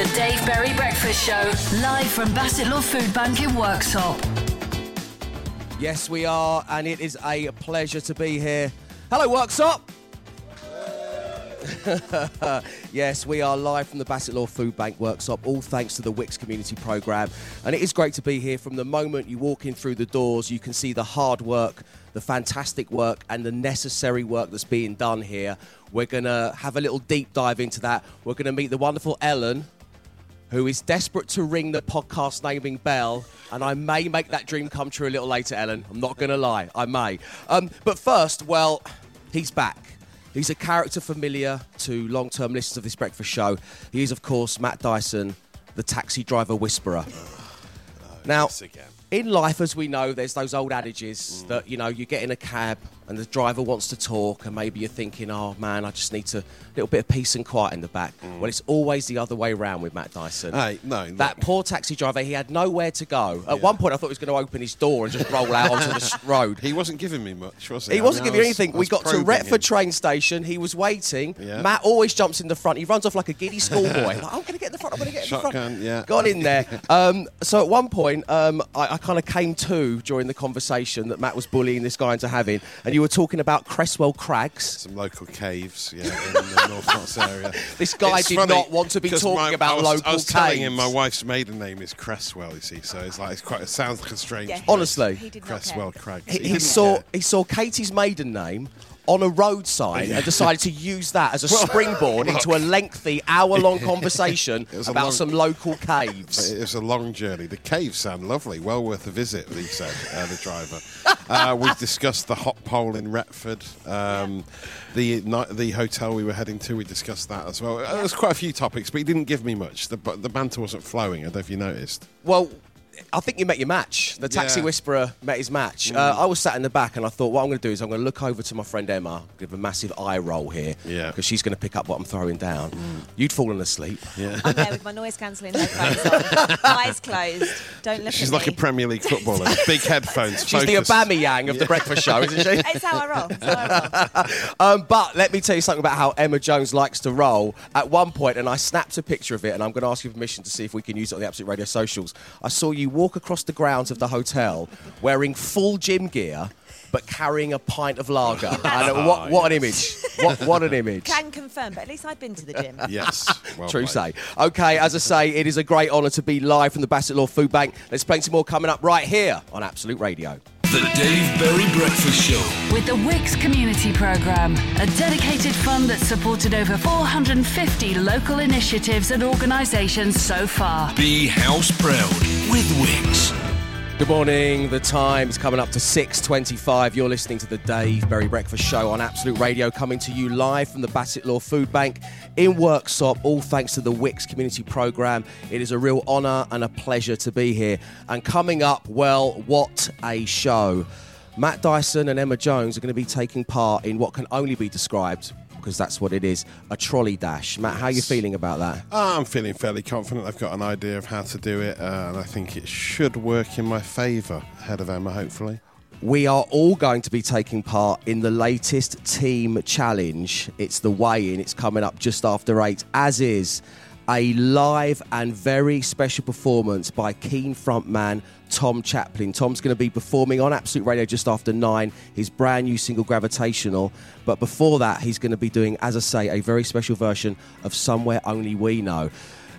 The Dave Berry Breakfast Show, live from Bassetlaw Food Bank in Worksop. Yes, we are, and it is a pleasure to be here. Hello, Worksop. yes, we are live from the Bassetlaw Food Bank Worksop, all thanks to the Wickes Community Programme. And it is great to be here. From the moment you walk in through the doors, you can see the hard work, the fantastic work, and the necessary work that's being done here. We're going to have a little deep dive into that. We're going to meet the wonderful Ellen, who is desperate to ring the podcast naming bell, and I may make that dream come true a little later, Ellen. I'm not going to lie, I may. Um, but first, well, he's back. He's a character familiar to long term listeners of this breakfast show. He is, of course, Matt Dyson, the taxi driver whisperer. Now, in life, as we know, there's those old adages that, you know, you get in a cab and the driver wants to talk, and maybe you're thinking, oh man, I just need to, a little bit of peace and quiet in the back. Well, it's always the other way around with Matt Dyson. Hey, no, That look. poor taxi driver, he had nowhere to go. At Yeah. one point, I thought he was going to open his door and just roll out onto the road. He wasn't giving me much, was he? He I wasn't mean, giving you was- anything. We got to Retford him. train station. He was waiting. Yeah. Matt always jumps in the front. He runs off like a giddy schoolboy. like, I'm going to get in the front. I'm going to get in the front. yeah. Got in there. Um, so at one point, um, I, I kind of came to during the conversation that Matt was bullying this guy into having, and you were talking about Cresswell Crags. Some local caves, yeah, in the North Notts area. This guy It's did funny, not want to be talking my- about I was, local I was telling him my wife's maiden name is Cresswell, you see, so it's like it's quite. It sounds like a strange. Yeah. Honestly. He did Cresswell. Crags. He, he didn't saw care. he saw Katie's maiden name on a road sign and decided to use that as a springboard into a lengthy hour-long conversation It was a about long- some local caves. It was a long journey. The caves sound lovely, well worth a visit. He said, uh, the driver. Uh, we've discussed the hot pole in Retford, um, the the hotel we were heading to. We discussed that as well. Uh, There's quite a few topics, but he didn't give me much. The the banter wasn't flowing. I don't know if you noticed. Well, I think you met your match. The taxi Yeah. Mm. whisperer met his match. Uh, I was sat in the back and I thought, what I'm going to do is I'm going to look over to my friend Emma, give a massive eye roll here, Yeah. because she's going to pick up what I'm throwing down. You'd fallen asleep. I'm there with my noise cancelling headphones on, eyes closed. Don't look She's at like me. a Premier League footballer, big headphones. She's the Obama Yang of the breakfast show, isn't she? It's how I roll. How I roll. Um, but let me tell you something about how Emma Jones likes to roll. At one point, and I snapped a picture of it, and I'm going to ask you permission to see if we can use it on the Absolute Radio socials. I saw you walk across the grounds of the hotel wearing full gym gear. But carrying a pint of lager. and ah, what, what an image. What, what an image. Can confirm, but at least I've been to the gym. Yes, well True played. say. Okay, as I say, it is a great honour to be live from the Bassetlaw Food Bank. There's plenty more coming up right here on Absolute Radio. The Dave Berry Breakfast Show. With the Wickes Community Programme, a dedicated fund that's supported over 450 local initiatives and organisations so far. Be house proud with Wickes. Good morning. The time is coming up to 6.25. You're listening to the Dave Berry Breakfast Show on Absolute Radio, coming to you live from the Bassetlaw Food Bank in Worksop, all thanks to the Wickes Community Programme. It is a real honour and a pleasure to be here. And coming up, well, what a show. Matt Dyson and Emma Jones are going to be taking part in what can only be described, because that's what it is, a trolley dash. Matt, how are you feeling about that? Ah, I'm feeling fairly confident. I've got an idea of how to do it, uh, and I think it should work in my favour ahead of Emma, hopefully. We are all going to be taking part in the latest team challenge. It's the weigh in, it's coming up just after eight, as is a live and very special performance by Keane frontman Tom Chaplin. Tom's going to be performing on Absolute Radio just after nine, his brand new single Gravitational. But before that, he's going to be doing, as I say, a very special version of Somewhere Only We Know.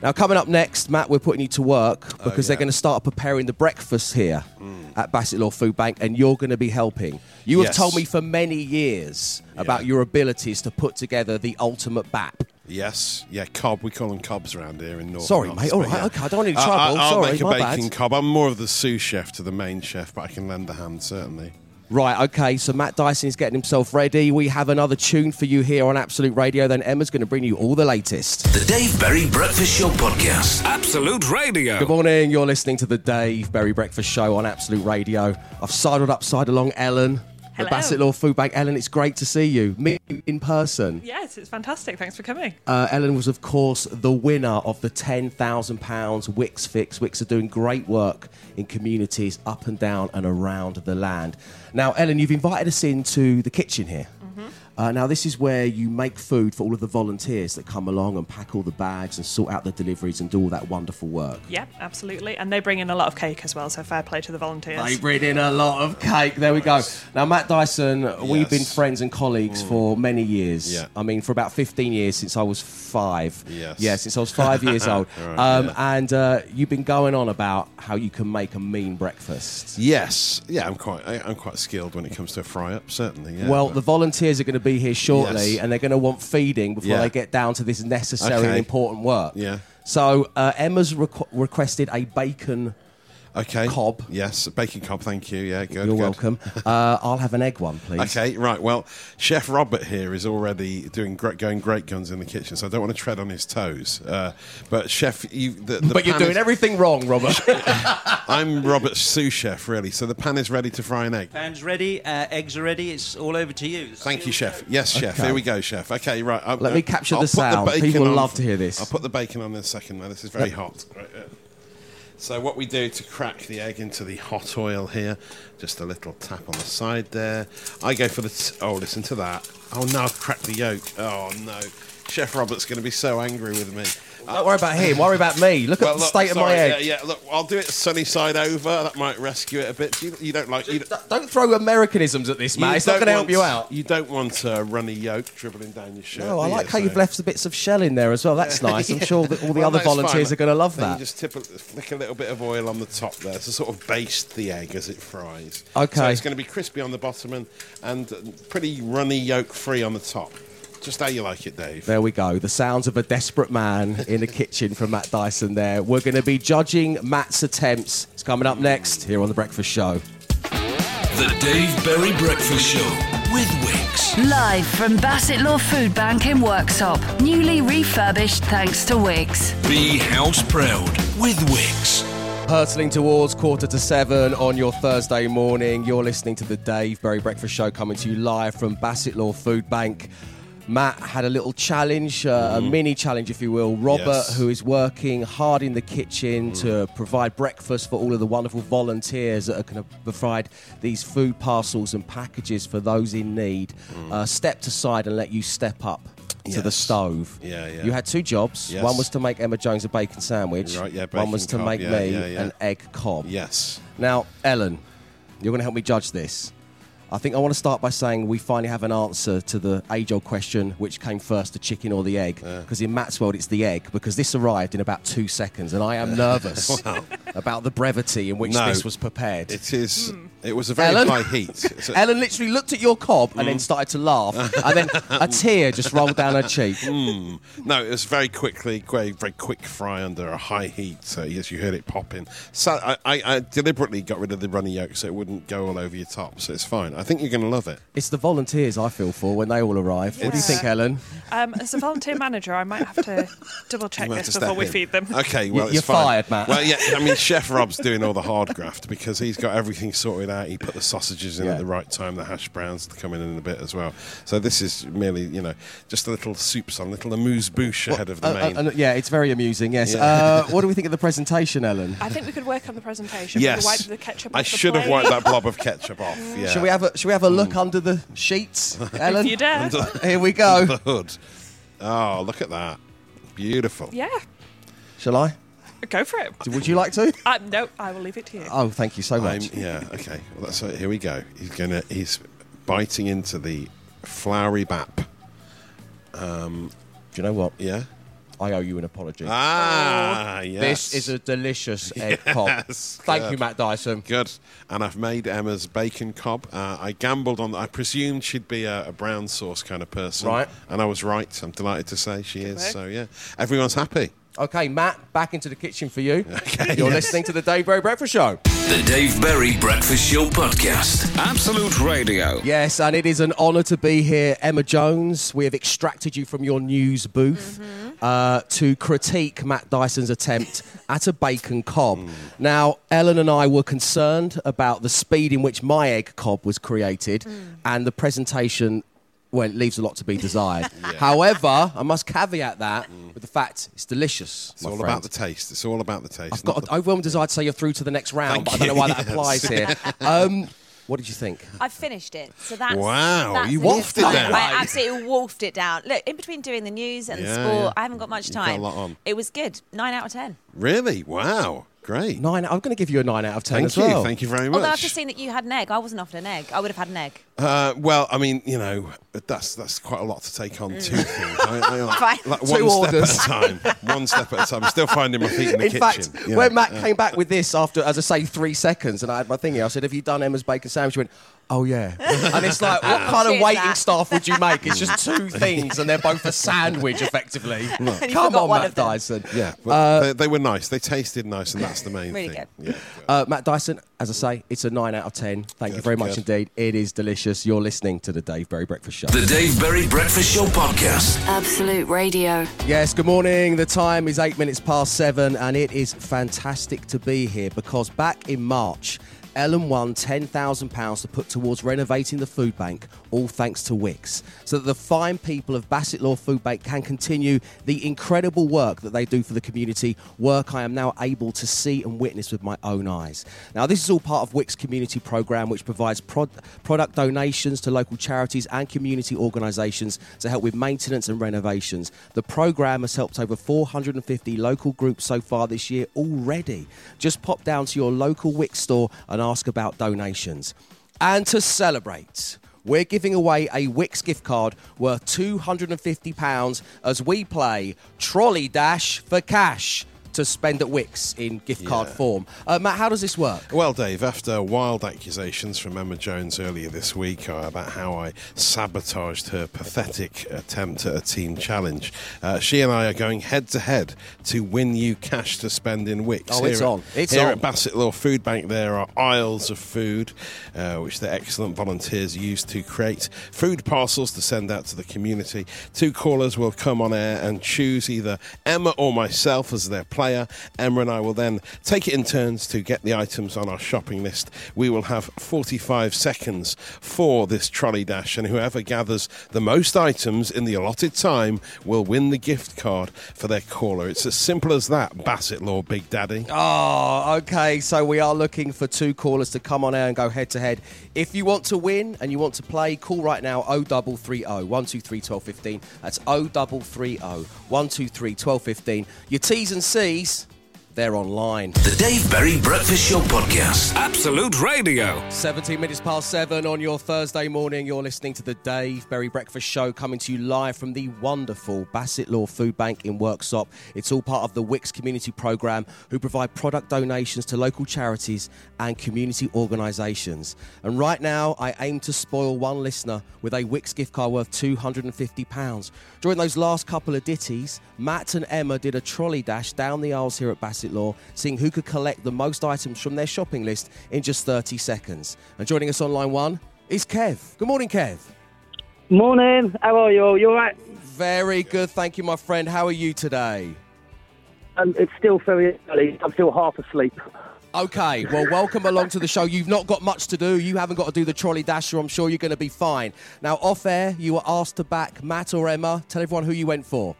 Now, coming up next, Matt, we're putting you to work oh, because they're going to start preparing the breakfast here mm. at Bassetlaw Food Bank, and you're going to be helping. You have told me for many years about your abilities to put together the ultimate BAP. Yes, yeah, cob. We call them cobs around here in North. Sorry, Notts, mate. All right, yeah. okay, I don't want any I- trouble. I, will Sorry, make a my bacon bad. cob. I'm more of the sous chef to the main chef, but I can lend a hand certainly. Right, okay, so Matt Dyson is getting himself ready. We have another tune for you here on Absolute Radio. Then Emma's going to bring you all the latest. The Dave Berry Breakfast Show podcast. Absolute Radio. Good morning. You're listening to the Dave Berry Breakfast Show on Absolute Radio. I've sidled up side along Ellen, the Bassetlaw Food Bank. Ellen, it's great to see you. Meet you in person. Yes, it's fantastic. Thanks for coming. Uh, Ellen was, of course, the winner of the £10,000 Wickes Fix. Wickes are doing great work in communities up and down and around the land. Now, Ellen, you've invited us into the kitchen here. Uh, now, this is where you make food for all of the volunteers that come along and pack all the bags and sort out the deliveries and do all that wonderful work. Yep, absolutely. And they bring in a lot of cake as well, so fair play to the volunteers. They bring in a lot of cake. There we go. Now, Matt Dyson, we've been friends and colleagues for many years. Yeah. I mean, for about 15 years since I was five. Yes. Yeah, since I was five years old. Right, um, yeah. And uh, you've been going on about how you can make a mean breakfast. Yes, yeah, I'm quite, I, I'm quite skilled when it comes to a fry up. Certainly, yeah. well, but- the volunteers are going to be here shortly, Yes. and they're going to want feeding before Yeah. they get down to this necessary Okay. and important work. Yeah. So uh, Emma's requ- requested a bacon. Okay, cob. Yes, bacon cob. Thank you. Yeah, good. You're good. welcome. Uh, I'll have an egg one, please. Okay, right. Well, Chef Robert here is already doing great, going great guns in the kitchen, so I don't want to tread on his toes. Uh, but Chef, you, the, the But you're doing is- everything wrong, Robert. I'm Robert's sous chef, really. So the pan is ready to fry an egg. Pan's ready, uh, eggs are ready. It's all over to you. Thank you, chef. Yes, chef. Okay. Here we go, chef. Okay, right. I'll- Let me capture I'll the sound. bacon People on- love to hear this. I'll put the bacon on in a second. Now this is very hot. Right, yeah. So what we do to crack the egg into the hot oil here, just a little tap on the side there. I go for the. T- oh, listen to that. Oh no, I've cracked the yolk. Oh no, Chef Robert's going to be so angry with me. Don't worry about him. Worry about me. Look Well, at the look, state of my sorry, egg. Yeah, yeah, look, I'll do it sunny side over. That might rescue it a bit. You, you don't like. You, D- Don't throw Americanisms at this, man. It's not going to help you out. You don't want a runny yolk dribbling down your shirt. No, I like how you've left the bits of shell in there as well. That's nice. I'm sure that all the Well, other that's fine. volunteers are going to love Then that. You just tip a, flick a little bit of oil on the top there to sort of baste the egg as it fries. Okay. So it's going to be crispy on the bottom and, and pretty runny yolk free on the top. Just how you like it, Dave. There we go. The sounds of a desperate man in the kitchen from Matt Dyson there. We're going to be judging Matt's attempts. It's coming up next here on The Breakfast Show. The Dave Berry Breakfast Show with Wickes. Live from Bassetlaw Food Bank in Worksop. Newly refurbished thanks to Wickes. Be house proud with Wickes. Hurtling towards quarter to seven on your Thursday morning. You're listening to the Dave Berry Breakfast Show coming to you live from Bassetlaw Food Bank. Matt had a little challenge, uh, a mini challenge, if you will. Robert, Yes. who is working hard in the kitchen to provide breakfast for all of the wonderful volunteers that are going to provide these food parcels and packages for those in need, uh, stepped aside and let you step up to the stove. Yeah, yeah. You had two jobs. Yes. One was to make Emma Jones a bacon sandwich. Right, yeah, One was to cob, make yeah, me yeah, yeah. an egg cob. Yes. Now, Ellen, you're going to help me judge this. I think I want to start by saying we finally have an answer to the age old question which came first, the chicken or the egg? Because in Matt's world, it's the egg, because this arrived in about two seconds, and I am nervous about the brevity in which No. this was prepared. It is. Hmm. It was a very Ellen? high heat. It's a- Ellen literally looked at your cob and then mm. started to laugh, and then a tear just rolled down her cheek. Hmm. No, it was very quickly, very, very quick fry under a high heat. So yes, you heard it popping. So I, I, I deliberately got rid of the runny yolk so it wouldn't go all over your top. So it's fine. I think you're going to love it. It's the volunteers I feel for when they all arrive. What do you think, Ellen? Um, as a volunteer manager, I might have to double check this before we in. feed them. Okay, well, You're it's fine. fired, Matt. Well, yeah, I mean, Chef Rob's doing all the hard graft because he's got everything sorted out. He put the sausages in Yeah. at the right time, the hash browns to come in in a bit as well. So this is merely, you know, just a little soupçon, little amuse bouche ahead of the Uh, main. uh, uh, yeah, it's very amusing. Yes. Yeah. Uh, what do we think of the presentation, Ellen? I think we could work on the presentation. yes, Maybe wipe the ketchup I off the should have wiped that blob of ketchup off. Yeah. Should we have a Should we have a look under the sheets, Ellen? If you dare. Here we go. the hood? Oh, look at that! Beautiful. Yeah, Shall I? Go for it. Would you like to? Uh, no, I will leave it to you. Oh, thank you so I'm, much. yeah. Okay. Well, that's it. Here we go. He's gonna. He's biting into the flowery bap. Do you know what? Yeah. I owe you an apology. Ah, yes. This is a delicious egg cob. Yes, Thank good. you, Matt Dyson. Good. And I've made Emma's bacon cob. Uh, I gambled on. I presumed she'd be a, a brown sauce kind of person. Right. And I was right. I'm delighted to say she is. work. So yeah, everyone's happy. Okay, Matt, back into the kitchen for you. You're listening to the Dave Berry Breakfast Show. The Dave Berry Breakfast Show podcast. Absolute Radio. Yes, and it is an honour to be here. Emma Jones, we have extracted you from your news booth mm-hmm. uh, to critique Matt Dyson's attempt at a bacon cob. Mm. Now, Ellen and I were concerned about the speed in which my egg cob was created mm. and the presentation. Well, it leaves a lot to be desired. However, I must caveat that with the fact it's delicious. It's all friend. about the taste. It's all about the taste. I've not got the- an overwhelming desire to say you're through to the next round, Thank but I don't know why you, that applies here. Um, What did you think? I finished it, so that's Wow, that's you wolfed it down. I absolutely wolfed it down. Look, in between doing the news and Yeah, the sport, yeah. I haven't got much You've got a time. lot on. It was good. Nine out of ten. Really? Wow. Great. Nine. I'm going to give you a nine out of ten Thank as you. well. Thank you very much. Although I've just seen that you had an egg. I wasn't offered an egg. I would have had an egg. Uh, well, I mean, you know, that's that's quite a lot to take on two mm. things. I, I, uh, Fine. like Two one orders. step at a time. One step at a time. I'm still finding my feet in the In kitchen. fact, you when know. Matt uh. came back with this after, as I say, three seconds, and I had my thing here, I said, "Have you done Emma's bacon sandwich?" She went, "Oh yeah." and it's like, what kind of Cheers, waiting Matt. staff would you make? It's just two things, and they're both a sandwich, effectively. you Come forgot on, one Matt of them. Dyson. Yeah, but they, they were nice. They tasted nice, and that's the main Really thing. good. Yeah. Uh, Matt Dyson, as I say, it's a nine out of ten. Thank you Good, very much good. indeed. It is delicious. You're listening to the Dave Berry Breakfast Show. The Dave Berry Breakfast Show podcast. Absolute Radio. Yes, good morning. The time is eight minutes past seven, and it is fantastic to be here because back in March, Ellen won £10,000 to put towards renovating the food bank, all thanks to Wickes, so that the fine people of Bassetlaw Food Bank can continue the incredible work that they do for the community, work I am now able to see and witness with my own eyes. Now, this is all part of Wickes community program, which provides prod- product donations to local charities and community organisations to help with maintenance and renovations. The program has helped over 450 local groups so far this year already. Just pop down to your local Wickes store and ask about donations. And to celebrate, we're giving away a Wickes gift card worth £250 as we play Trolley Dash for Cash to spend at Wickes in gift card Yeah. form. Uh, Matt, how does this work? Well, Dave, after wild accusations from Emma Jones earlier this week uh, about how I sabotaged her pathetic attempt at a team challenge, uh, she and I are going head to head to win you cash to spend in Wickes. Oh, it's Here at- on. It's here on. at Bassetlaw Food Bank, there are aisles of food, uh, which the excellent volunteers use to create food parcels to send out to the community. Two callers will come on air and choose either Emma or myself as their player. Emma and I will then take it in turns to get the items on our shopping list. We will have 45 seconds for this trolley dash, and whoever gathers the most items in the allotted time will win the gift card for their caller. It's as simple as that, Bassetlaw Big Daddy. Oh, okay. So we are looking for two callers to come on air and go head to head. If you want to win and you want to play, call right now 0330 123 1215. That's 0330 123 1215. Your T's and C's, vocês. They're online. The Dave Berry Breakfast Show podcast. Absolute Radio. 17 minutes past seven on your Thursday morning. You're listening to the Dave Berry Breakfast Show coming to you live from the wonderful Bassetlaw Food Bank in Worksop. It's all part of the Wickes Community Programme, who provide product donations to local charities and community organisations. And right now, I aim to spoil one listener with a Wickes gift card worth £250. During those last couple of ditties, Matt and Emma did a trolley dash down the aisles here at Bassett Law, seeing who could collect the most items from their shopping list in just 30 seconds. And joining us on line one is Kev. Good morning, Kev. Morning. How are you? all? You all right? Very good, thank you, my friend. How are you today? Um, it's still very early. I'm still half asleep. Okay, well, welcome along to the show. You've not got much to do. You haven't got to do the trolley dasher. I'm sure you're going to be fine. Now, off air, you were asked to back Matt or Emma. Tell everyone who you went for.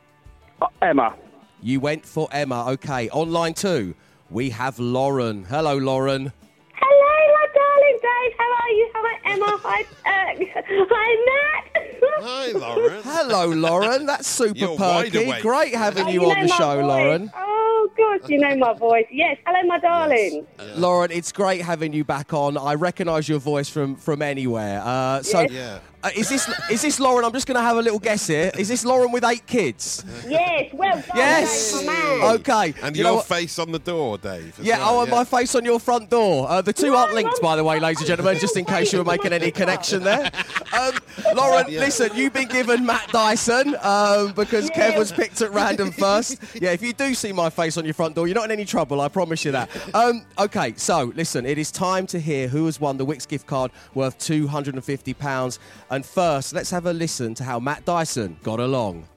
Uh, Emma. You went for Emma. Okay, on line two, we have Lauren. Hello, Lauren. Hello, my darling Dave. How are you? How are Emma? Hi, uh, hi, Matt. Hi, Lauren. Hello, Lauren. That's super You're perky. Great having Oh, you, you on the show, voice. Lauren. Oh, gosh, you know my voice. Yes. Hello, my darling. Lauren, it's great having you back on. I recognise your voice from from anywhere. Uh, so, Yeah. Uh, is this is this Lauren? I'm just going to have a little guess here. Is this Lauren with eight kids? Yes. Well done, Yes. Dave, my man. Okay. And You your what? face on the door, Dave. Yeah, well, oh, and my face on your front door. Uh, the two No, aren't linked, by the way, ladies and gentlemen, just in case you were making any connection there. Um, Lauren, Yeah. listen, you've been given Matt Dyson um, because Kev was picked at random first. Yeah, if you do see my face on your front door, you're not in any trouble, I promise you that. Um, okay, so listen, it is time to hear who has won the Wickes gift card worth £250. And first, let's have a listen to how Matt Dyson got along.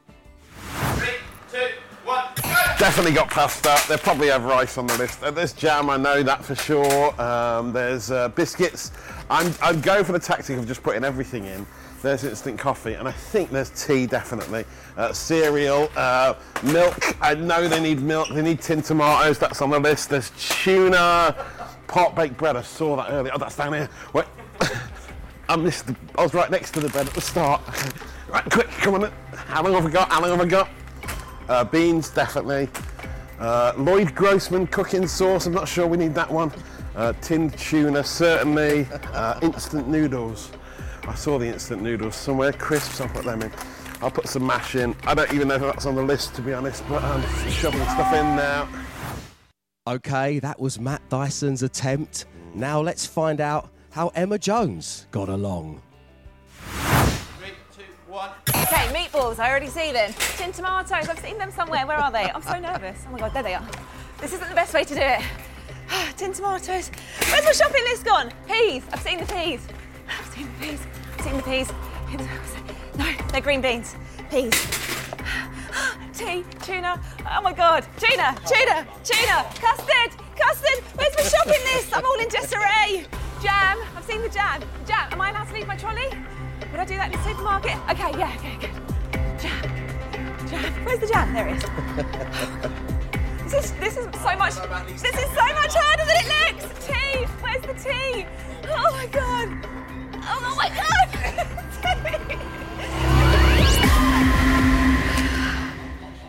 Definitely got pasta. They probably have rice on the list. There's jam, I know that for sure. Um, there's uh, biscuits. I'm, I'm going for the tactic of just putting everything in. There's instant coffee, and I think there's tea definitely. Uh, cereal, uh, milk. I know they need milk. They need tin tomatoes. That's on the list. There's tuna, pot baked bread. I saw that earlier. Oh, that's down here. Wait. I I was right next to the bed at the start. right, quick, come on. How long have we got? How long have I got? Uh, beans, definitely. Uh, Lloyd Grossman cooking sauce. I'm not sure we need that one. Uh, tinned tuna, certainly. Uh, instant noodles. I saw the instant noodles somewhere. Crisps. I'll put them in. I'll put some mash in. I don't even know if that's on the list to be honest, but I'm shoveling stuff in now. Okay, that was Matt Dyson's attempt. Now let's find out how Emma Jones got along. Okay, meatballs. I already see them. Tin tomatoes. I've seen them somewhere. Where are they? I'm so nervous. Oh my god, there they are. This isn't the best way to do it. Tin tomatoes. Where's my shopping list gone? Peas. I've seen the peas. I've seen the peas. I've seen the peas. No, they're green beans. Peas. Tea, tuna. Oh my god, tuna, tuna, tuna, custard, custard. Where's my shopping list? I'm all in disarray. Jam. I've seen the jam. Jam. Am I allowed to leave my trolley? Would I do that in the supermarket? Okay, yeah, okay, okay. Jam. Jam. Where's the jam? There it is. This is, this is so much. This is so much harder than it looks. Tea. Where's the tea? Oh my god. Oh my god.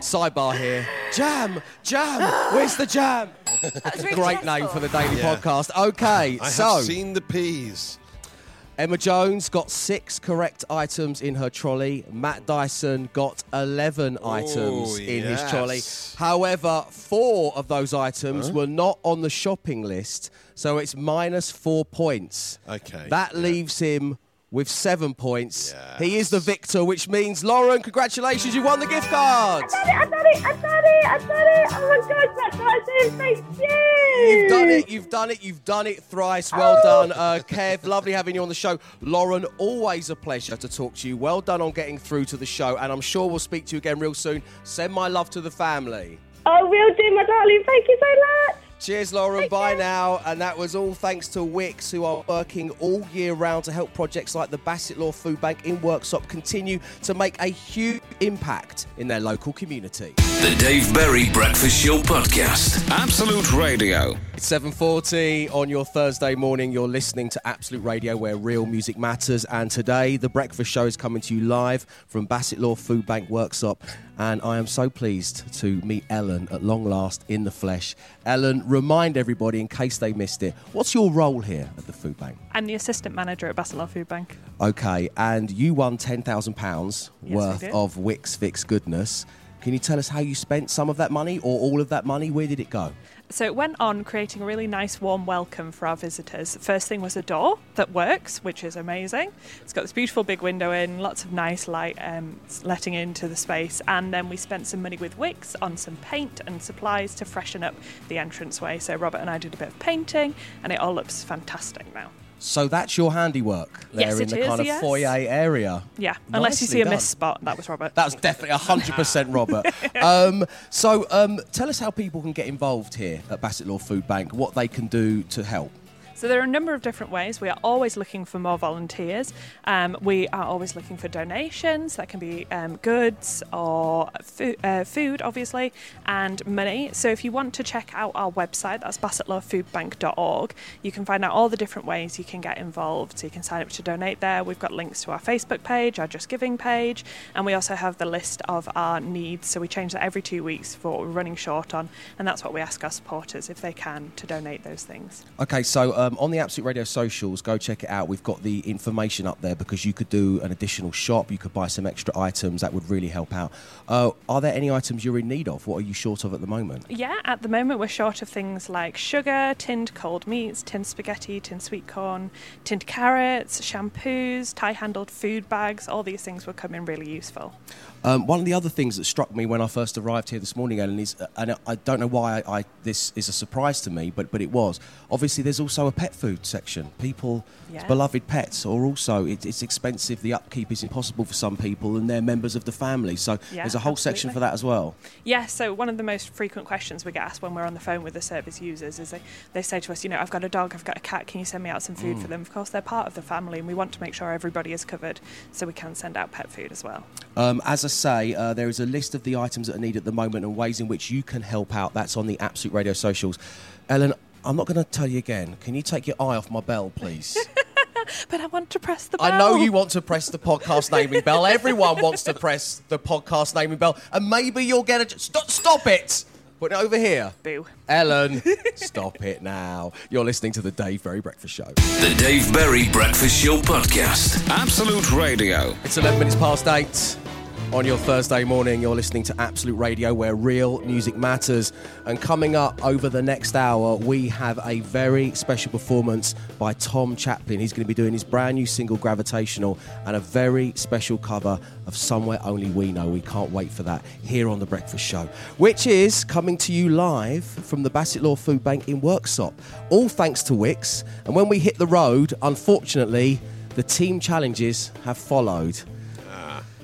Sidebar here. Jam, jam. Where's the jam? Really Great name for the daily Yeah. podcast. Okay, I so have seen the peas. Emma Jones got six correct items in her trolley. Matt Dyson got 11 items in his trolley. However, four of those items were not on the shopping list, so it's minus four points. Okay, That yeah. leaves him with seven points. Yes. He is the victor, which means, Lauren, congratulations, you won the gift card. I done it, I done it, I done it. I done it. Oh my god, Matt Dyson, thank you. You've done it, you've done it, you've done it thrice. Well done, uh, Kev. Lovely having you on the show. Lauren, always a pleasure to talk to you. Well done on getting through to the show, and I'm sure we'll speak to you again real soon. Send my love to the family. Oh, will do, my darling. Thank you so much. Cheers, Lauren. Bye now. And that was all thanks to Wickes, who are working all year round to help projects like the Bassetlaw Food Bank in Worksop continue to make a huge impact in their local community. The Dave Berry Breakfast Show Podcast. Absolute Radio. It's 7.40 on your Thursday morning. You're listening to Absolute Radio where real music matters. And today, The Breakfast Show is coming to you live from Bassett Law Food Bank Worksop. And I am so pleased to meet Ellen at long last in the flesh. Ellen, remind everybody, in case they missed it, what's your role here at the food bank? I'm the assistant manager at Basset Food Bank. Okay, and you won £10,000 Yes, worth of Wickes Fix goodness. Can you tell us how you spent some of that money or all of that money? Where did it go? So it went on creating a really nice warm welcome for our visitors. First thing was a door that works, which is amazing. It's got this beautiful big window in, lots of nice light um, letting into the space. And then we spent some money with Wickes on some paint and supplies to freshen up the entranceway. So Robert and I did a bit of painting, and it all looks fantastic now. So that's your handiwork there Yes, in the is, kind of yes. foyer area. Yeah, unless you Nicely see a done. miss spot, that was Robert. That was definitely 100% Robert. um, so um, tell us how people can get involved here at Bassetlaw Food Bank, what they can do to help. So there are a number of different ways. We are always looking for more volunteers. Um, we are always looking for donations. That can be um, goods or fu- uh, food, obviously, and money. So if you want to check out our website, that's bassetlawfoodbank.org, you can find out all the different ways you can get involved. So you can sign up to donate there. We've got links to our Facebook page, our Just Giving page, and we also have the list of our needs. So we change that every two weeks for what we're running short on, and that's what we ask our supporters, if they can, to donate those things. Okay, so um, on the Absolute Radio socials, go check it out. We've got the information up there because you could do an additional shop, you could buy some extra items that would really help out. Uh, are there any items you're in need of? What are you short of at the moment? Yeah, at the moment we're short of things like sugar, tinned cold meats, tinned spaghetti, tinned sweet corn, tinned carrots, shampoos, tie handled food bags. All these things will come in really useful. Um, one of the other things that struck me when I first arrived here this morning, Ellen, is, uh, and I don't know why I, I, this is a surprise to me, but, but it was. Obviously, there's also a pet food section. People's Yeah. beloved pets are also, it, it's expensive, the upkeep is impossible for some people, and they're members of the family. So Yeah, there's a whole section for that as well. Yeah, so one of the most frequent questions we get asked when we're on the phone with the service users is they, they say to us, you know, I've got a dog, I've got a cat, can you send me out some food for them? Of course, they're part of the family and we want to make sure everybody is covered so we can send out pet food as well. Um, as I say, uh, there is a list of the items that are needed at the moment and ways in which you can help out. That's on the Absolute Radio socials. Ellen, I'm not going to tell you again. Can you take your eye off my bell, please? but I want to press the bell. I know you want to press the podcast naming bell. Everyone wants to press the podcast naming bell, and maybe you'll get a. Stop! Stop it! Put it over here. Boo. Ellen, stop it now. You're listening to the Dave Berry Breakfast Show. The Dave Berry Breakfast Show podcast. Absolute Radio. It's 11 minutes past 8 on your Thursday morning. You're listening to Absolute Radio, where real music matters. And coming up over the next hour, we have a very special performance by Tom Chaplin. He's going to be doing his brand new single, Gravitational, and a very special cover of Somewhere Only We Know. We can't wait for that here on The Breakfast Show, which is coming to you live from the Bassetlaw Food Bank in Worksop. All thanks to Wickes. And when we hit the road, unfortunately, the team challenges have followed.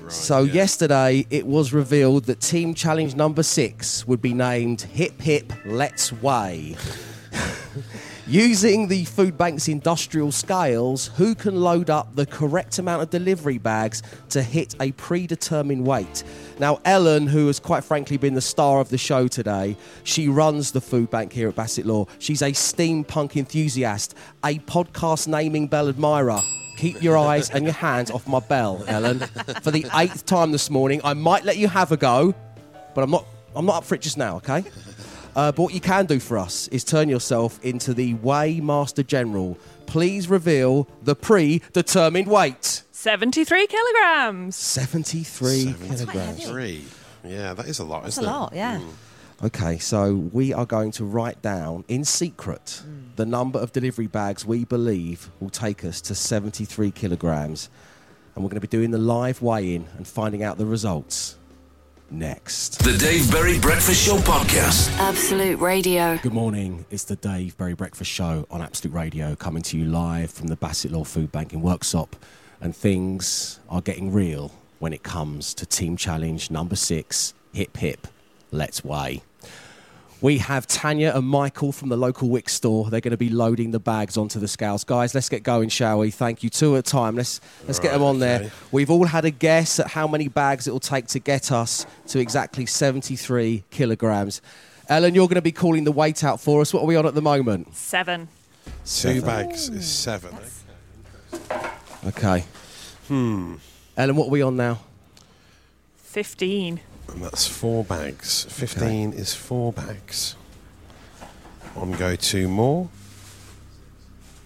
So yesterday it was revealed that team challenge number six would be named Hip Hip Let's Weigh. Using the food bank's industrial scales, who can load up the correct amount of delivery bags to hit a predetermined weight? Now, Ellen, who has quite frankly been the star of the show today, she runs the food bank here at Bassetlaw. She's a steampunk enthusiast, a podcast naming bell admirer. Keep your eyes and your hands off my bell, Ellen. For the eighth time this morning, I might let you have a go, but I'm not. I'm not up for it just now, okay? Uh, but what you can do for us is turn yourself into the Weigh Master General. Please reveal the predetermined weight. 73 kilograms. 73 kilograms. Three. Yeah, that is a lot, That's isn't it? A lot, yeah. Okay, so we are going to write down in secret mm. the number of delivery bags we believe will take us to 73 kilograms. And we're going to be doing the live weigh in and finding out the results next. The Dave Berry Breakfast Show podcast. Absolute Radio. Good morning. It's the Dave Berry Breakfast Show on Absolute Radio, coming to you live from the Bassetlaw Food Bank in Worksop. And things are getting real when it comes to Team Challenge number six Hip Hip Let's Weigh. We have Tanya and Michael from the local Wickes store. They're going to be loading the bags onto the scales. Guys, let's get going, shall we? Thank you. Two at a time. Let's let's get them on there. We've all had a guess at how many bags it will take to get us to exactly 73 kilograms. Ellen, you're going to be calling the weight out for us. What are we on at the moment? Seven. Two bags is seven. Okay. Hmm. Ellen, what are we on now? 15. And that's four bags. 15 is four bags. On go two more.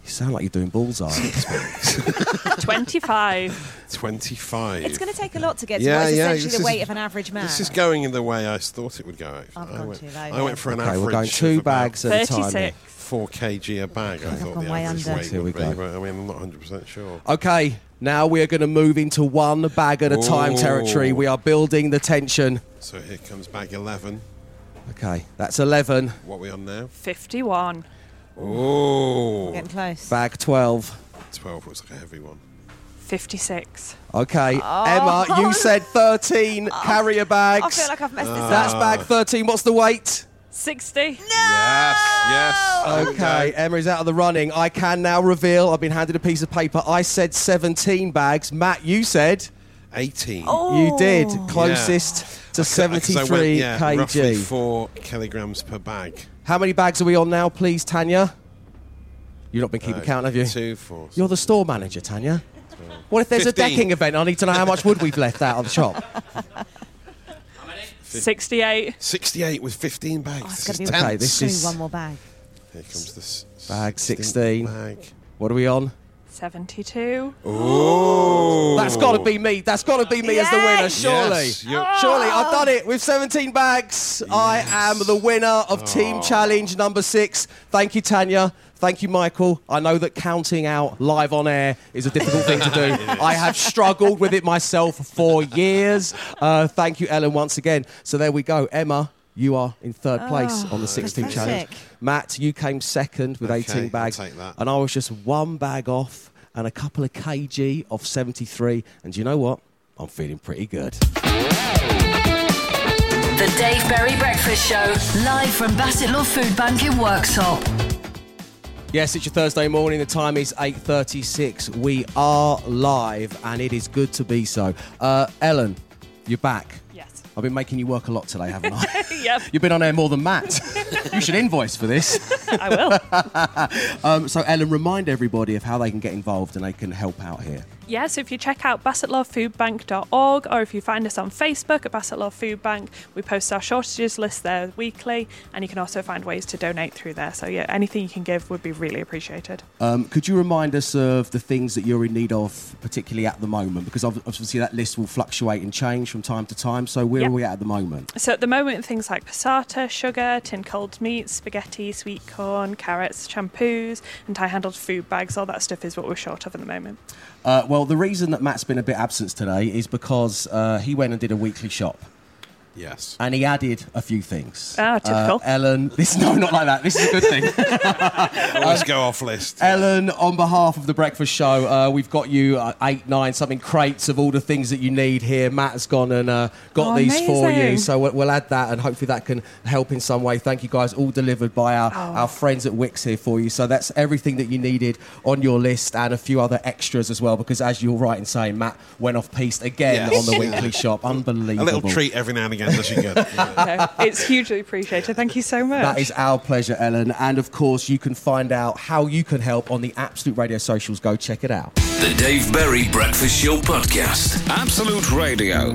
You sound like you're doing bullseye. 25. 25. It's going to take a lot to get to Yeah, what is yeah, essentially this the weight is- of an average man. This is going in the way I thought it would go. I've I gone went, too low, I went for an Okay, average. we're going two bags at a time. 36. Four kg a bag. I I've thought gone the way average under. weight Here we would be, go. but I mean, I'm not 100 percent sure. Okay, now we are going to move into one bag at a time Ooh. territory. We are building the tension. So here comes bag 11. Okay, that's 11. What are we on now? 51. Oh, Getting close. Bag 12. 12 looks like a heavy one. 56. Okay, oh. Emma, you said 13 carrier bags. I feel like I've messed this ah. up. That's bag 13. What's the weight? 60. Yes, yes. Okay, go. Emma is out of the running. I can now reveal. I've been handed a piece of paper. I said 17 bags. Matt, you said 18. you did closest to Because I went, 73 yeah, Roughly kg. four kilograms per bag. How many bags are we on now, please, Tanya? You've not been keeping Uh, count, have you? Two, four. You're the store manager, Tanya. What if there's 15. a decking event? I need to know how much wood we've left out of the shop. 68. 68 with 15 bags. Oh, it's this is tense. Okay, this is- one more bag. Here comes this Bag 16. Bag. What are we on? 72. Oh, That's got to be me. That's got to be me as the winner, surely. Yes, you're- Surely, I've done it with 17 bags. I am the winner of Team oh. Challenge number six. Thank you, Tanya. Thank you, Michael. I know that counting out live on air is a difficult thing to do. I have struggled with it myself for years. Uh, thank you, Ellen, once again. So there we go. Emma, you are in third place on the 16 pathetic. challenge. Matt, you came second with Okay, 18 I'll bags. take that. And I was just one bag off and a couple of kg of 73. And you know what? I'm feeling pretty good. The Dave Berry Breakfast Show, live from Bassetlaw Food Bank in Worksop. Yes, it's your Thursday morning. The time is 8.36. We are live and it is good to be so. Uh, Ellen, you're back. Yes. I've been making you work a lot today, haven't I? yep, You've been on air more than Matt. you should invoice for this. I will. Um, so, Ellen, remind everybody of how they can get involved and they can help out here. Yeah, so if you check out bassetlaw.foodbank.org or if you find us on Facebook at Bassetlaw Food Bank, we post our shortages list there weekly and you can also find ways to donate through there. So, yeah, anything you can give would be really appreciated. Um, could you remind us of the things that you're in need of, particularly at the moment? Because obviously that list will fluctuate and change from time to time. So, where Yeah. are we at at the moment? So at the moment, things like passata, sugar, tin cold meat, spaghetti, sweet corn, carrots, shampoos, and tie-handled food bags, all that stuff is what we're short of at the moment. Uh, well, the reason that Matt's been a bit absent today is because uh, he went and did a weekly shop. Yes. And he added a few things. Ah, typical. Uh, Ellen, this no, not like that. This is a good thing. Always go off list. Ellen, on behalf of the breakfast show, uh, we've got you uh, eight, nine, something crates of all the things that you need here. Matt has gone and uh, got Oh, these for you, so we'll, we'll add that, and hopefully that can help in some way. Thank you guys, all delivered by our, Oh. our friends at Wickes here for you. So that's everything that you needed on your list, and a few other extras as well. Because as you're right in saying, Matt went off piste again Yes. on the weekly shop. A Unbelievable. little treat every now and again does you good. So it's hugely appreciated. Thank you so much. That is our pleasure, Ellen. And of course, you can find out how you can help on the Absolute Radio socials. Go check it out. The Dave Berry Breakfast Show Podcast. Absolute Radio.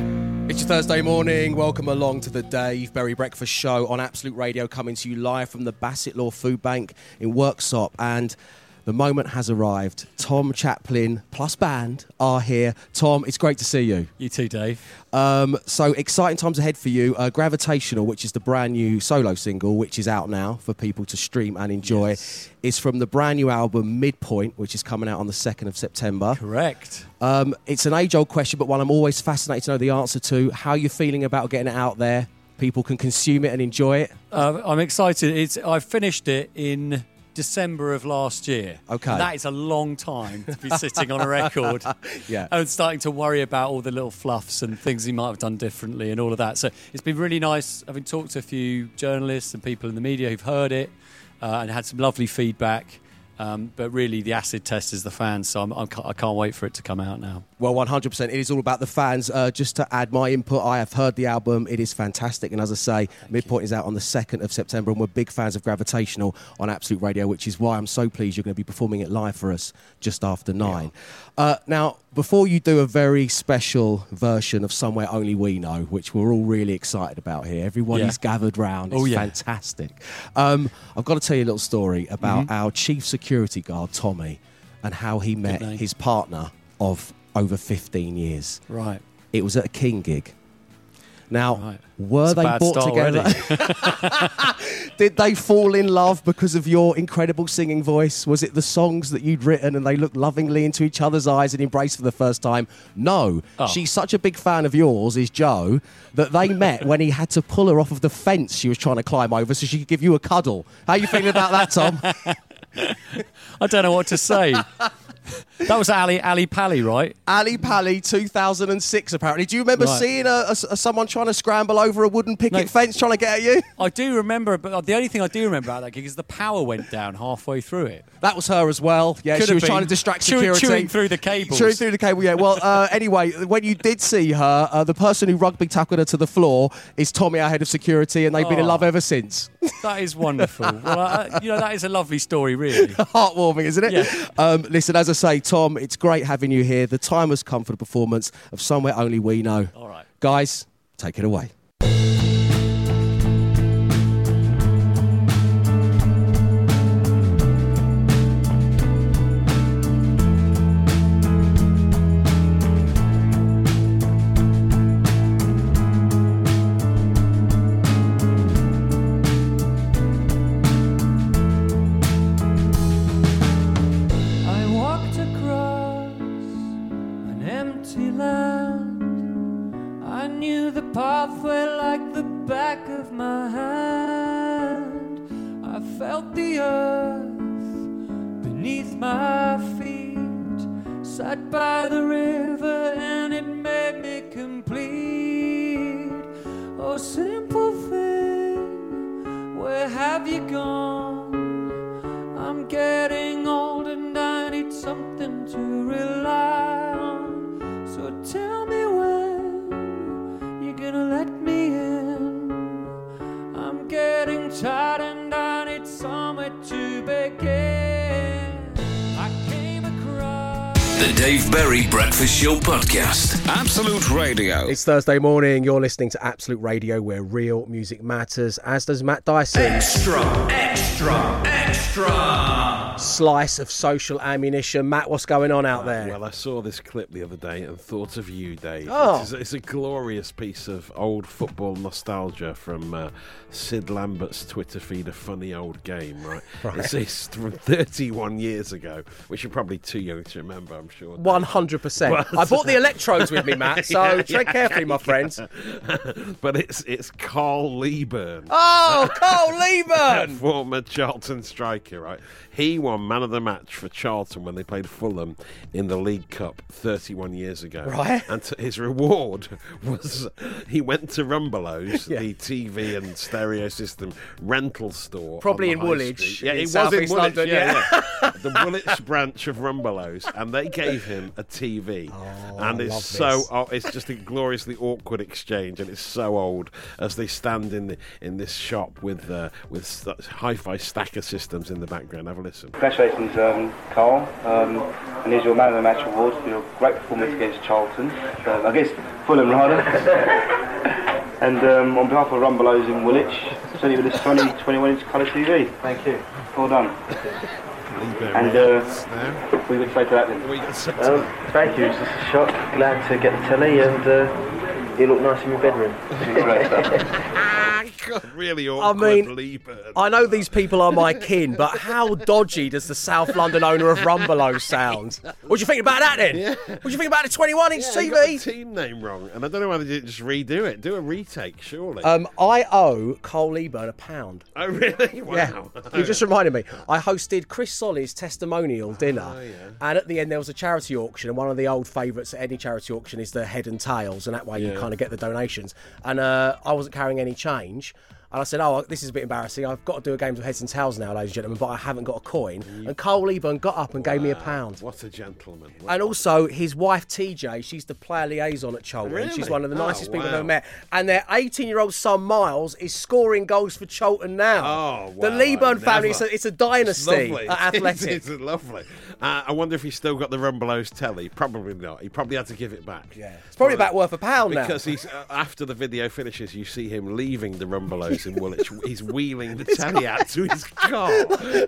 It's your Thursday morning. Welcome along to the Dave Berry Breakfast Show on Absolute Radio, coming to you live from the Bassetlaw Food Bank in Worksop. And the moment has arrived. Tom Chaplin plus band are here. Tom, it's great to see you. You too, Dave. Um, so exciting times ahead for you. Uh, Gravitational, which is the brand new solo single, which is out now for people to stream and enjoy, Yes. is from the brand new album Midpoint, which is coming out on the 2nd of September. Correct. Um, it's an age old question, but one I'm always fascinated to know the answer to. How you're feeling about getting it out there? People can consume it and enjoy it. Uh, I'm excited. It's I finished it in December of last year. Okay. And that is a long time to be sitting on a record. Yeah. And starting to worry about all the little fluffs and things he might have done differently and all of that. So it's been really nice having talked to a few journalists and people in the media who've heard it uh, and had some lovely feedback. Um, but really, the acid test is the fans, so I'm, I'm, I can't wait for it to come out now. Well, 100%. It is all about the fans. Uh, just to add my input, I have heard the album. It is fantastic. And as I say, Midpoint is out on the 2nd of September, and we're big fans of Gravitational on Absolute Radio, which is why I'm so pleased you're going to be performing it live for us just after nine. Uh, now, before you do a very special version of Somewhere Only We Know, which we're all really excited about here, everybody's Yeah. gathered round. It's Oh, yeah. fantastic. Um, I've got to tell you a little story about our chief security guard, Tommy, and how he met his partner of over 15 years. Right. It was at a Keane gig. Now, Right. were they brought together? Did they fall in love because of your incredible singing voice? Was it the songs that you'd written and they looked lovingly into each other's eyes and embraced for the first time? No. Oh. She's such a big fan of yours, is Joe, that they met when he had to pull her off of the fence she was trying to climb over so she could give you a cuddle. How you feeling about that, Tom? I don't know what to say. that was Ali Ali Pally, right? Ali Pally 2006, apparently. Do you remember Right. seeing a, a- a- someone trying to scramble over a wooden picket No. fence trying to get at you? I do remember, but the only thing I do remember about that gig is the power went down halfway through it. That was her as well. Yeah, Could she was trying to distract security. chewing through the cables. Chewing through the cable, yeah. Well, uh, anyway, when you did see her, uh, the person who rugby tackled her to the floor is Tommy, our head of security, and they've been in Oh. love ever since. That is wonderful. well, uh, you know, that is a lovely story, really. Heartwarming, isn't it? Yeah. Um, listen, as I say, Tom, it's great having you here. The time has come for the performance of Somewhere Only We Know. All right. Guys, take it away. Back of my hand. I felt the earth beneath my feet. Sat by the river and it made me complete. Oh, simple thing, where have you gone? I'm getting old and I need something to rely tired and I need somewhere to begin. I came across. The Dave Berry Breakfast Show Podcast. Absolute Radio. It's Thursday morning. You're listening to Absolute Radio, where real music matters, as does Matt Dyson. Extra, extra, extra. Slice of social ammunition. Matt, what's going on out there? Well, I saw this clip the other day and thought of you, Dave. Oh. It's, it's a glorious piece of old football nostalgia from uh, Sid Lambert's Twitter feed, a funny old game, right? Right. It's, it's from 31 years ago, which you're probably too young to remember, I'm sure. Dave. One hundred percent. But- I bought the electrodes with me, Matt. So Yeah, tread yeah, carefully, my friends. but it's it's Carl Leaburn. Oh, Carl Leaburn! Former Charlton striker, right? He won man of the match for Charlton when they played Fulham in the League Cup 31 years ago. Right. And t- his reward was he went to Rumbelows, Yeah. the TV and stereo system rental store. Probably in Woolwich, Yeah, in it was in Woolwich. London, yeah, yeah. yeah. the Woolwich branch of Rumbelows, and they gave him a TV. and I it's love so this. oh, it's just a gloriously awkward exchange, and it's so old as they stand in the, in this shop with uh, with st- hi-fi stacker systems in the background. Have a listen. Congratulations, um, Carl. Um, and here's your Man of the Match award for your great performance against Charlton. Uh, I guess Fulham, rather. and um, on behalf of Rumbelows in Woolwich, send you with this funny 21 inch colour TV. Thank you. Well done. And uh, we would say to that then. Um, thank you, it's just a shock. Glad to get the telly and uh, you look nice in your bedroom. God, really I mean. I know these people are my kin, but how dodgy does the South London owner of Rumbelow sound? What do you think about that then? What do you think about the 21 inch Yeah, they got the TV? team name wrong, and I don't know why they didn't just redo it. Do a retake, surely. Um, I owe Cole Leaburn a pound. oh, really? Wow. Yeah, you just reminded me. I hosted Chris Solly's testimonial dinner, Oh, and at the end there was a charity auction, and one of the old favourites at any charity auction is the head and tails, and that way you kind of get the donations. And uh, I wasn't carrying any change. And I said, "Oh, this is a bit embarrassing. I've got to do a game of heads and tails now, ladies and gentlemen, but I haven't got a coin." And Cole Leaburn got up and gave me a pound. What a gentleman. And also, his wife TJ, she's the player liaison at Charlton. Really? She's one of the Oh, nicest people I've ever met. And their 18 year old son, Miles, is scoring goals for Charlton now. Oh, The wow, Leaburn I family, it's a, it's a dynasty lovely. at Athletic. it's, it's lovely. Uh, I wonder if he's still got the Rumbelows telly. Probably not. He probably had to give it back. Yeah. It's probably about worth a pound now. Because he's uh, after the video finishes, you see him leaving the Rumbelows in Woolwich. he's wheeling the telly out to his car.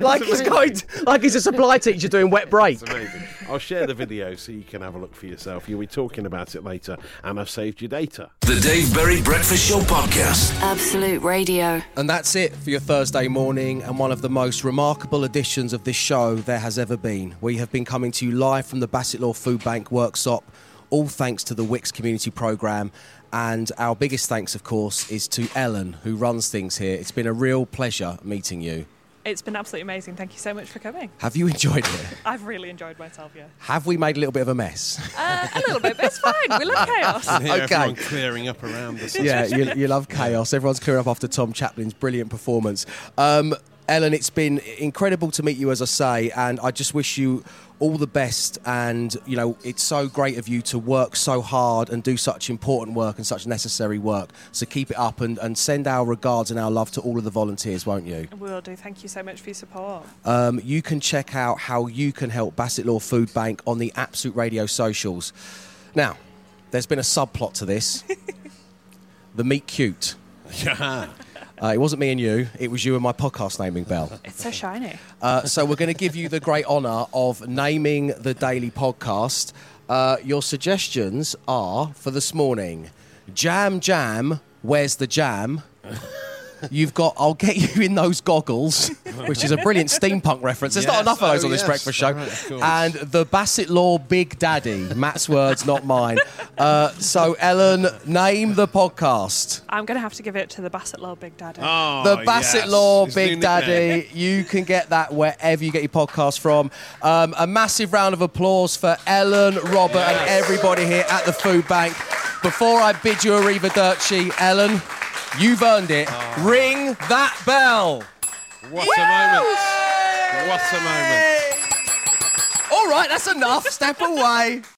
like It's he's going, to- like he's a supply teacher doing wet break. It's amazing. I'll share the video so you can have a look for yourself. You'll be talking about it later, and I've saved your data. The Dave Berry Breakfast Show Podcast. Absolute Radio. And that's it for your Thursday morning and one of the most remarkable editions of this show there has ever been. We have been coming to you live from the Bassetlaw Food Bank Worksop, all thanks to the Wickes community programme. And our biggest thanks, of course, is to Ellen, who runs things here. It's been a real pleasure meeting you. It's been absolutely amazing. Thank you so much for coming. Have you enjoyed it? I've really enjoyed myself, yeah. Have we made a little bit of a mess? Uh, a little bit, but it's fine. We love chaos. I Okay. clearing up around us. yeah, you, you love chaos. Everyone's clearing up after Tom Chaplin's brilliant performance. Um, Ellen, it's been incredible to meet you, as I say, and I just wish you all the best. And you know, it's so great of you to work so hard and do such important work and such necessary work. So keep it up and, and send our regards and our love to all of the volunteers, won't you? I will do. Thank you so much for your support. Um, you can check out how you can help Bassetlaw Food Bank on the Absolute Radio socials. Now, there's been a subplot to this. the meet cute. Yeah. Uh, it wasn't me and you, it was you and my podcast naming bell. It's so shiny. Uh, so we're going to give you the great honour of naming the daily podcast. Uh, your suggestions are for this morning Jam Jam, where's the jam? You've got I'll get you in those goggles, which is a brilliant steampunk reference. There's not enough of those oh on this yes, breakfast show. right, and the Bassetlaw Big Daddy. Matt's words, not mine. Uh, so, Ellen, name the podcast. I'm going to have to give it to the Bassetlaw Big Daddy. Oh, the Bassett yes. Law His Big Daddy. You can get that wherever you get your podcast from. Um, a massive round of applause for Ellen, Robert, and everybody here at the Food Bank. Before I bid you a arrivederci, Ellen, you've earned it. Oh. Ring that bell. What a moment. What a moment. All right, that's enough. Step away.